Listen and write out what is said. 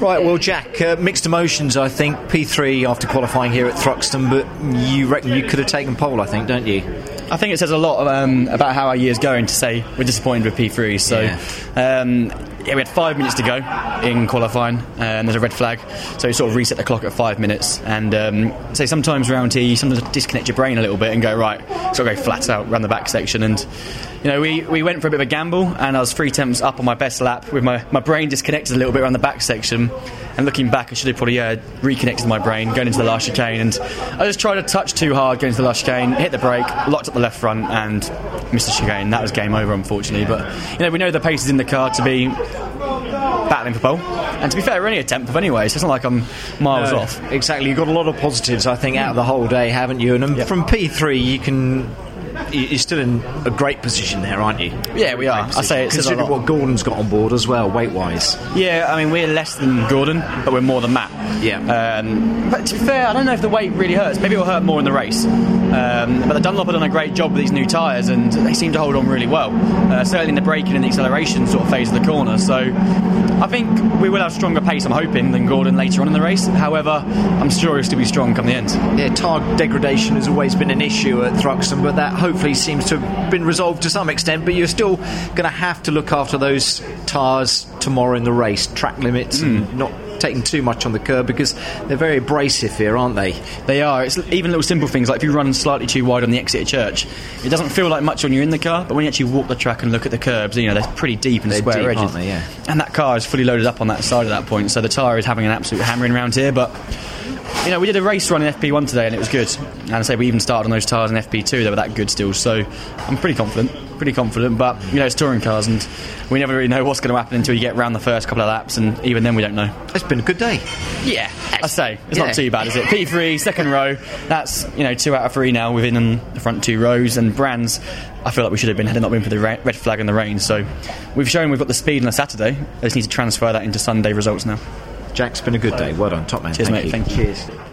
Right, well, Jack, uh, mixed emotions, I think. P3 after qualifying here at Thruxton, but you reckon you could have taken pole, I think, don't you? I think it says a lot um, about how our year's going to say we're disappointed with P3. So, yeah. Um, yeah, we had five minutes to go in qualifying, and there's a red flag. So you sort of reset the clock at five minutes. And um, say sometimes around here, you sometimes disconnect your brain a little bit and go right, sort of go flat out around the back section. And you know, we, we went for a bit of a gamble, and I was three attempts up on my best lap with my, my brain disconnected a little bit around the back section. And looking back, I should have probably uh, reconnected my brain going into the last chicane. And I just tried to touch too hard going into the last chicane, hit the brake, locked up the left front, and missed the chicane. That was game over, unfortunately. But you know, we know the pace is in the car to be battling for pole. And to be fair, we're only a tenth of anyway, so it's not like I'm miles no, off. Exactly. You've got a lot of positives, I think, out of the whole day, haven't you? And um, yep. from P3, you can you're still in a great position there, aren't you? Yeah, we are. I say it's consider what Gordon's got on board as well, weight wise. Yeah, I mean we're less than Gordon, but we're more than Matt. Yeah. Um, but to be fair, I don't know if the weight really hurts. Maybe it'll hurt more in the race. Um, but the Dunlop have done a great job with these new tyres, and they seem to hold on really well. Uh, certainly in the braking and the acceleration sort of phase of the corner. So I think we will have stronger pace. I'm hoping than Gordon later on in the race. However, I'm sure he'll still be strong come the end. Yeah, tyre degradation has always been an issue at Thruxton, but that hopefully seems to have been resolved to some extent. But you're still going to have to look after those tyres tomorrow in the race, track limits, mm. and hmm. not taking too much on the curb because they're very abrasive here, aren't they? They are. It's even little simple things like if you run slightly too wide on the exit of church, it doesn't feel like much when you're in the car, but when you actually walk the track and look at the curbs, you know they're pretty deep and they're square deep, edges. They, yeah. And that car is fully loaded up on that side at that point, so the tyre is having an absolute hammering around here, but you know, we did a race run in FP1 today and it was good. And I say we even started on those tyres in FP2, they were that good still. So I'm pretty confident, pretty confident. But, you know, it's touring cars and we never really know what's going to happen until you get around the first couple of laps. And even then, we don't know. It's been a good day. Yeah, I say. It's yeah. not too bad, is it? P3, second row. That's, you know, two out of three now within the front two rows. And Brands, I feel like we should have been had it not been for the red flag and the rain. So we've shown we've got the speed on a Saturday. I just need to transfer that into Sunday results now. Jack's been a good day. Well done, top man. Cheers, Thank mate. You. Thank you. Cheers.